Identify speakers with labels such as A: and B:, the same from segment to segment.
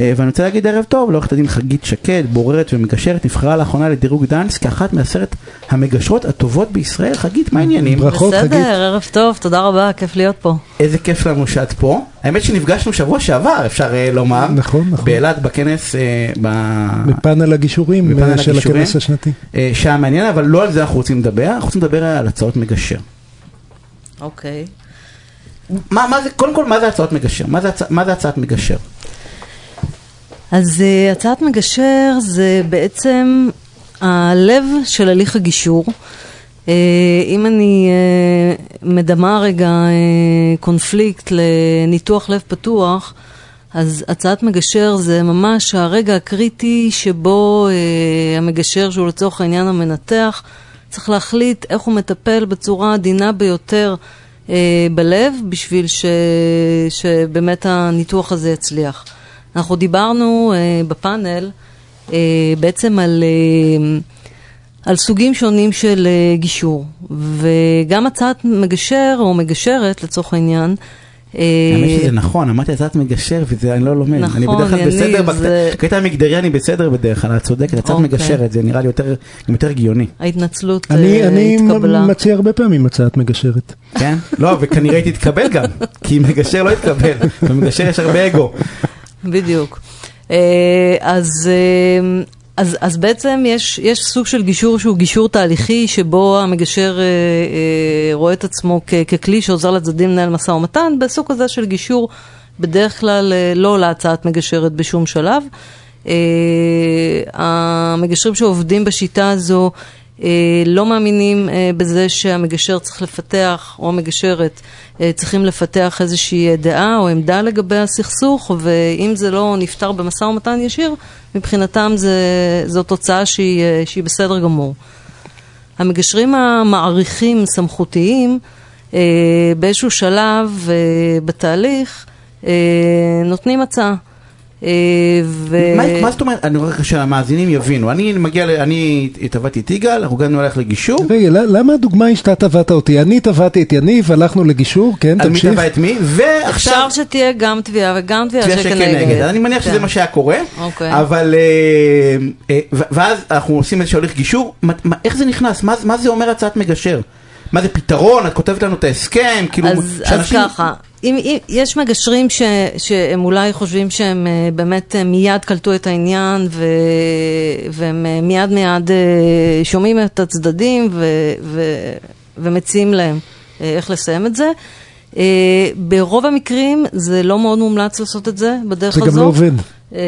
A: אה, ואני רוצה להגיד ערב טוב לעורכת הדין חגית שקד, בוררת ומגשרת, נבחרה לאחרונה לדירוג דאנס כאחת מעשרת המגשרות הטובות בישראל. חגית, מה העניינים?
B: ברכות, חגית.
C: בסדר, ערב טוב, תודה רבה, כיף להיות פה.
A: איזה כיף לנו שאת פה. האמת שנפגשנו שבוע שעבר, אפשר אה, לומר.
B: נכון, נכון.
A: באילת בכנס, אה, ב-
B: בפאנל הגישורים של. הכנס השנתי.
A: שהיה מעניין, אבל לא על זה אנחנו רוצים לדבר, אנחנו רוצים לדבר על הצעות מגשר.
C: אוקיי.
A: מה, מה זה, קודם כל, מה זה הצעות מגשר? מה זה, הצ- מה זה הצעת מגשר?
C: אז אה, הצעת מגשר זה בעצם הלב של הליך הגישור. אה, אם אני אה, מדמה רגע קונפליקט לניתוח לב פתוח, אז הצעת מגשר זה ממש הרגע הקריטי שבו המגשר, שהוא לצורך העניין המנתח, צריך להחליט איך הוא מטפל בצורה העדינה ביותר בלב, בשביל ש, שבאמת הניתוח הזה יצליח. אנחנו דיברנו אה, בפאנל אה, בעצם על, אה, על סוגים שונים של אה, גישור, וגם הצעת מגשר או מגשרת לצורך העניין, אה,
A: האמת שזה נכון, אמרתי הצעת מגשר וזה אני לא לומד.
C: נכון,
A: אני בדרך כלל בסדר, בקטע המגדרי אני בסדר בדרך כלל, את צודקת, הצעת
C: אוקיי.
A: מגשרת, זה נראה לי יותר הגיוני,
C: ההתנצלות
B: אני
C: אה,
B: אני
C: התקבלה.
B: מציע הרבה פעמים הצעת מגשרת.
A: כן? לא, וכנראה היא תתקבל גם, כי מגשר לא יתקבל, במגשר יש הרבה אגו.
C: בדיוק. אה, אז, אה, אז, אז בעצם יש, יש סוג של גישור שהוא גישור תהליכי, שבו המגשר אה, אה, רואה את עצמו כ, ככלי שעוזר לצדדים לנהל משא ומתן, בסוג כזה של גישור בדרך כלל אה, לא עולה הצעת מגשרת בשום שלב. אה, המגשרים שעובדים בשיטה הזו לא מאמינים אה, בזה שהמגשר צריך לפתח, או המגשרת אה, צריכים לפתח איזושהי אה, דעה או עמדה לגבי הסכסוך, ואם זה לא נפתר במשא ומתן ישיר, מבחינתם זה, זו תוצאה שהיא, אה, שהיא בסדר גמור. המגשרים המעריכים סמכותיים אה, באיזשהו שלב אה, בתהליך אה, נותנים הצעה. אה, ו...
A: מה מה זאת אומרת, אני רואה שהמאזינים יבינו, אני מגיע, ל- אני טבעתי את יגאל, אנחנו הגענו ללכת לגישור,
B: רגע, למה הדוגמה היא שאתה טבעת אותי? אני טבעתי את יניב, הלכנו לגישור, כן,
A: על מי
B: תמשיך.
A: תבע את מי, ועכשיו
C: אפשר שתהיה גם תביעה וגם תביעה שכנגד.
A: אני מניח שזה
C: כן.
A: מה שהיה קורה,
C: אוקיי.
A: אבל אה, אה, ואז אנחנו עושים איזשהו הליך גישור, מה- מה- איך זה נכנס, מה מה זה אומר הצעת מגשר? מה זה פתרון, את כותבת לנו את ההסכם, כאילו,
C: אז, אז
A: שאנשים-
C: ככה, אם, אם, יש מגשרים ש, שהם אולי חושבים שהם אה, באמת אה, מיד קלטו את העניין ו, והם אה, מיד מיד שומעים את הצדדים ו, ו, ומציעים להם איך לסיים את זה. ברוב המקרים זה לא מאוד מומלץ לעשות את זה בדרך
B: זה
C: הזו.
B: גם לא עובד.
C: אה,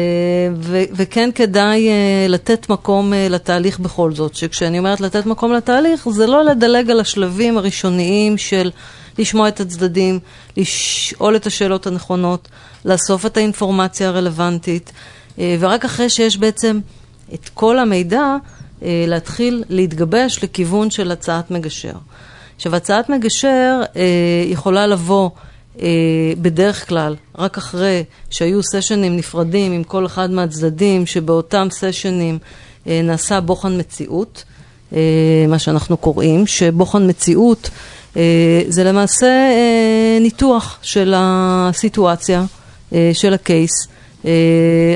C: ו- וכן כדאי אה, לתת מקום אה, לתהליך בכל זאת, שכשאני אומרת לתת מקום לתהליך, זה לא לדלג על השלבים הראשוניים של לשמוע את הצדדים, לשאול את השאלות הנכונות, לאסוף את האינפורמציה הרלוונטית, ורק אחרי שיש בעצם את כל המידע, להתחיל להתגבש לכיוון של הצעת מגשר. עכשיו, הצעת מגשר יכולה לבוא בדרך כלל רק אחרי שהיו סשנים נפרדים עם כל אחד מהצדדים, שבאותם סשנים אה, נעשה בוחן מציאות, אה, מה שאנחנו קוראים, שבוחן מציאות אה, זה למעשה אה, ניתוח של הסיטואציה, אה, של הקייס, אה,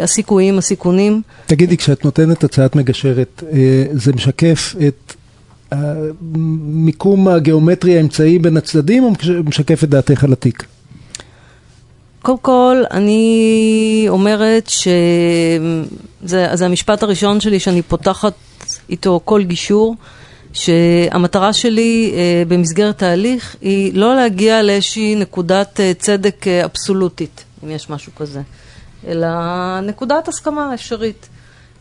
C: הסיכויים, הסיכונים.
B: תגידי, כשאת נותנת הצעת מגשרת, אה, זה משקף את המיקום הגיאומטרי האמצעי בין הצדדים, או משקף את דעתך על התיק?
C: קודם כל, אני אומרת שזה זה המשפט הראשון שלי שאני פותחת איתו כל גישור, שהמטרה שלי אה, במסגרת ההליך היא לא להגיע לאיזושהי נקודת אה, צדק אה, אבסולוטית, אם יש משהו כזה, אלא נקודת הסכמה אפשרית.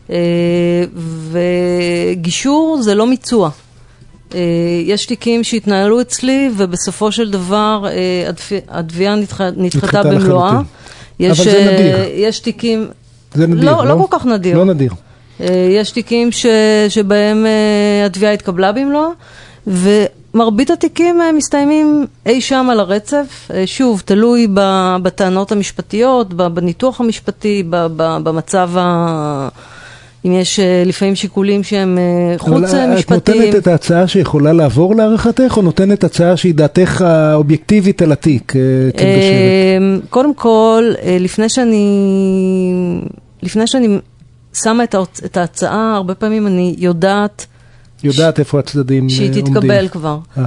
C: אה, וגישור זה לא מיצוע. אה, יש תיקים שהתנהלו אצלי, ובסופו של דבר אה, התביעה נדחה- נדחתה
B: נדחתה
C: במלואה. יש,
B: אבל זה
C: אה,
B: נדיר.
C: יש תיקים...
B: זה נדיר,
C: לא, לא כל כך נדיר.
B: לא נדיר.
C: אה, יש תיקים ש, שבהם אה, התביעה התקבלה במלואה, ומרבית התיקים אה, מסתיימים אי שם על הרצף. אה, שוב, תלוי בטענות המשפטיות, בניתוח המשפטי, במצב ה... אם יש אה, לפעמים שיקולים שהם אה, חוץ אה,
B: את
C: משפטיים.
B: נותנת את ההצעה שיכולה לעבור להערכתך, או נותנת הצעה שהיא דעתך האובייקטיבית על התיק, כמגשרת?
C: אמ, קודם כל, לפני שאני לפני שאני שמה את, ההוצ... את ההצעה, הרבה פעמים אני יודעת
B: יודעת איפה הצדדים
C: שהיא
B: עומדים.
C: תתקבל כבר. אה,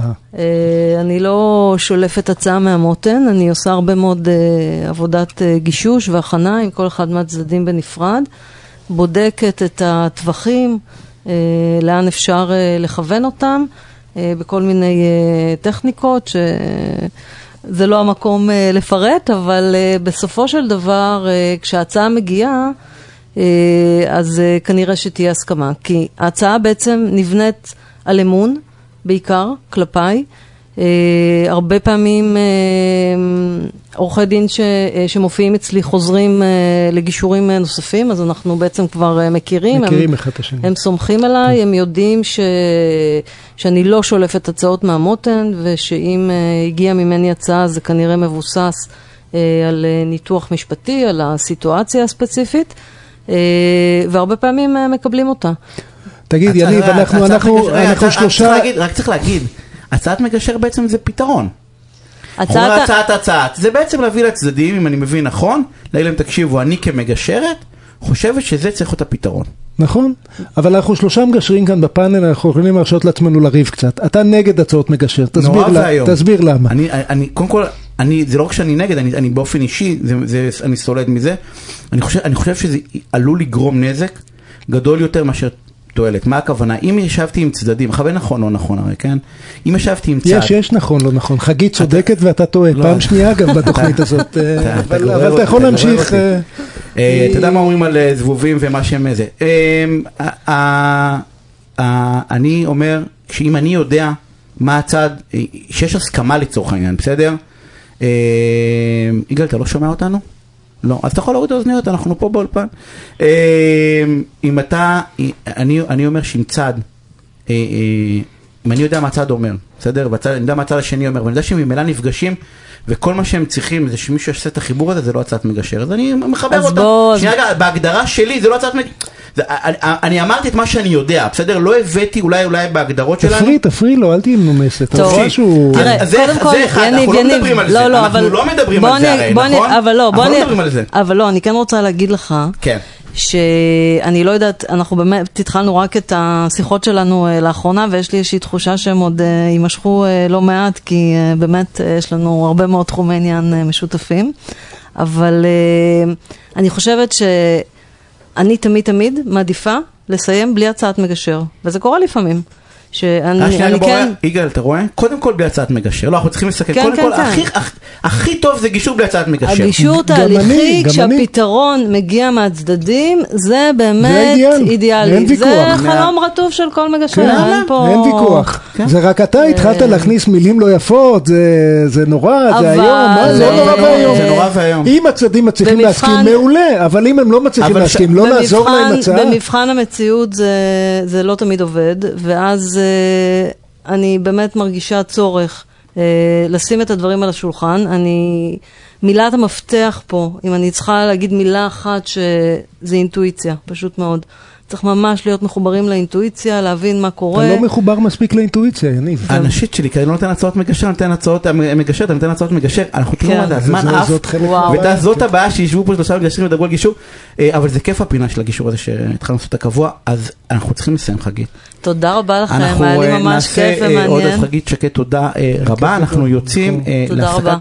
C: אני לא שולפת הצעה מהמותן, אני עושה הרבה מאוד אה, עבודת אה, גישוש והכנה עם כל אחד מהצדדים בנפרד, בודקת את הטווחים, אה, לאן אפשר אה, לכוון אותם, אה, בכל מיני טכניקות, שזה לא המקום לפרט, אבל בסופו של דבר, כשההצעה מגיעה, אז אה, כנראה שתהיה הסכמה. כי ההצעה בעצם נבנית על אמון, בעיקר, כלפיי. הרבה פעמים עורכי דין ש, אה, שמופיעים אצלי חוזרים אה, לגישורים אה, נוספים, אז אנחנו בעצם כבר מכירים.
B: מכירים
C: הם,
B: אחד את השני.
C: הם סומכים עליי, הם יודעים ש... שאני לא שולפת הצעות מהמותן, ושאם הגיעה ממני הצעה זה כנראה מבוסס על ניתוח משפטי, על הסיטואציה הספציפית, והרבה פעמים מקבלים אותה.
B: תגיד, יניב, אנחנו אנחנו- אנחנו
A: צריך
B: שלושה...
A: רק צריך להגיד, הצעת מגשר בעצם זה פתרון. אומרים
C: הצעת...
A: הצעת הצעת, זה בעצם להביא לצדדים, אם אני מבין נכון, להגיד להם תקשיבו, אני כמגשרת, חושבת שזה צריך להיות הפתרון.
B: נכון, אבל אנחנו שלושה מגשרים כאן בפאנל, אנחנו יכולים להרשות לעצמנו לריב קצת. אתה נגד הצעות מגשר, תסביר, לה-. תסביר למה.
A: אני, אני, קודם כל, אני, זה לא רק שאני נגד, אני, אני באופן אישי, זה, זה, אני סולד מזה. אני חושב, אני חושב שזה עלול לגרום נזק גדול יותר מאשר תועלת. מה הכוונה? אם ישבתי עם צדדים, חבר נכון או נכון הרי, כן? אם ישבתי עם צד...
B: יש, יש נכון, לא נכון. חגית צודקת ואתה טועה,
A: לא.
B: פעם שנייה גם בתוכנית הזאת. אה, אבל אתה יכול להמשיך. אה,
A: אה, אתה יודע מה אומרים על זבובים ומה שהם זה. אני אומר, שאם אני יודע מה הצד, שיש הסכמה לצורך העניין, בסדר? יגאל, אתה לא שומע אותנו? לא, אז אתה יכול להוריד את האוזניות, אנחנו פה באולפן. אה, אם אתה, אני, אני אומר שאם צד, אה, אה, אם אני יודע מה הצד אומר, בסדר? והצד, אני יודע מה הצד השני אומר, ואני יודע שהם ממילא נפגשים, וכל מה שהם צריכים זה שמישהו יעשה את החיבור הזה, זה לא הצעת מגשר, אז אני מחבר
C: אז
A: אותה.
C: בוא, אז-
A: שנייה, בהגדרה שלי זה לא הצעת מגשר. אני, אני אמרתי את מה שאני יודע, בסדר? לא הבאתי אולי אולי בהגדרות שלנו.
B: תפרי, תפרי לו, אל תהיי מנומסת.
C: טוב.
A: אז-
C: תראה, קודם כל,
A: אחד,
C: יניב,
A: אנחנו לא
C: יניב,
A: מדברים על זה,
C: לא, לא,
A: אנחנו
C: אבל
A: לא מדברים על זה הרי, נכון?
C: אבל לא, בוא
A: אנחנו לא
C: אני-
A: מדברים על זה.
C: אבל לא, אני כן רוצה להגיד לך,
A: כן.
C: שאני לא יודעת, אנחנו באמת התחלנו רק את השיחות שלנו אה, לאחרונה, ויש לי איזושהי תחושה שהם עוד אה, יימשכו אה, לא מעט, כי באמת יש לנו הרבה מאוד תחומי עניין משותפים. אבל אני חושבת שאני תמיד תמיד מעדיפה לסיים בלי הצעת מגשר, וזה קורה לפעמים. שאני
A: אה,
C: כן...
A: יגאל, אתה רואה? קודם כל בלי הצעת מגשר. לא, אנחנו צריכים לסכם.
C: כן,
A: קודם
C: כן,
A: כל,
C: כן.
A: הכי- הכ- הכי טוב זה גישור בלי הצעת מגשר.
C: הגישור תהליכי. כשהפתרון מגיע מהצדדים, זה באמת אידיאלי.
B: אין
C: זה
B: ויכוח.
C: חלום רטוב של כל מגשר,
B: כן,
C: אין פה...
B: אין ויכוח.
A: כן.
B: זה רק אתה התחלת להכניס מילים לא יפות, זה- זה נורא, זה מה זה לא נורא
C: אה,
B: ואיום.
A: זה נורא ואיום.
B: אם הצדדים מצליחים
C: במבחן-
B: להסכים, מעולה, אבל אם הם לא מצליחים להסכים, לא נעזור להם הצעה.
C: במבחן המציאות זה, זה לא תמיד עובד, ואז אה, אני באמת מרגישה צורך אה, לשים את הדברים על השולחן. אני, מילת המפתח פה, אם אני צריכה להגיד מילה אחת, שזה אינטואיציה, פשוט מאוד. צריך ממש להיות מחוברים לאינטואיציה, להבין מה קורה.
B: אתה לא מחובר מספיק לאינטואיציה, יניב.
A: הנשית שלי, כי אני לא נותן הצעות מגשר, אני נותן הצעות מגשר, אתה נותן הצעות מגשר, אנחנו תראו. מה זה, הזמן
B: זה-
A: עף,
B: זאת חלק
C: וואו.
B: מהבעיה.
A: ואתה זאת הבעיה שישבו פה שלושה מגשרים וידברו על גישור, אה, אבל זה כיף הפינה של הגישור הזה שהתחלנו לעשות את הקבוע, אז אנחנו צריכים לסיים חגית.
C: תודה רבה לכם,
A: אנחנו
C: היה לי
A: אה,
C: ממש
A: נעשה
C: כיף
A: אה, עוד
C: ומעניין.
A: אז חגית שקד תודה אה, רבה, אנחנו יוצאים אה,
C: תודה
A: להפסקת
C: רבה.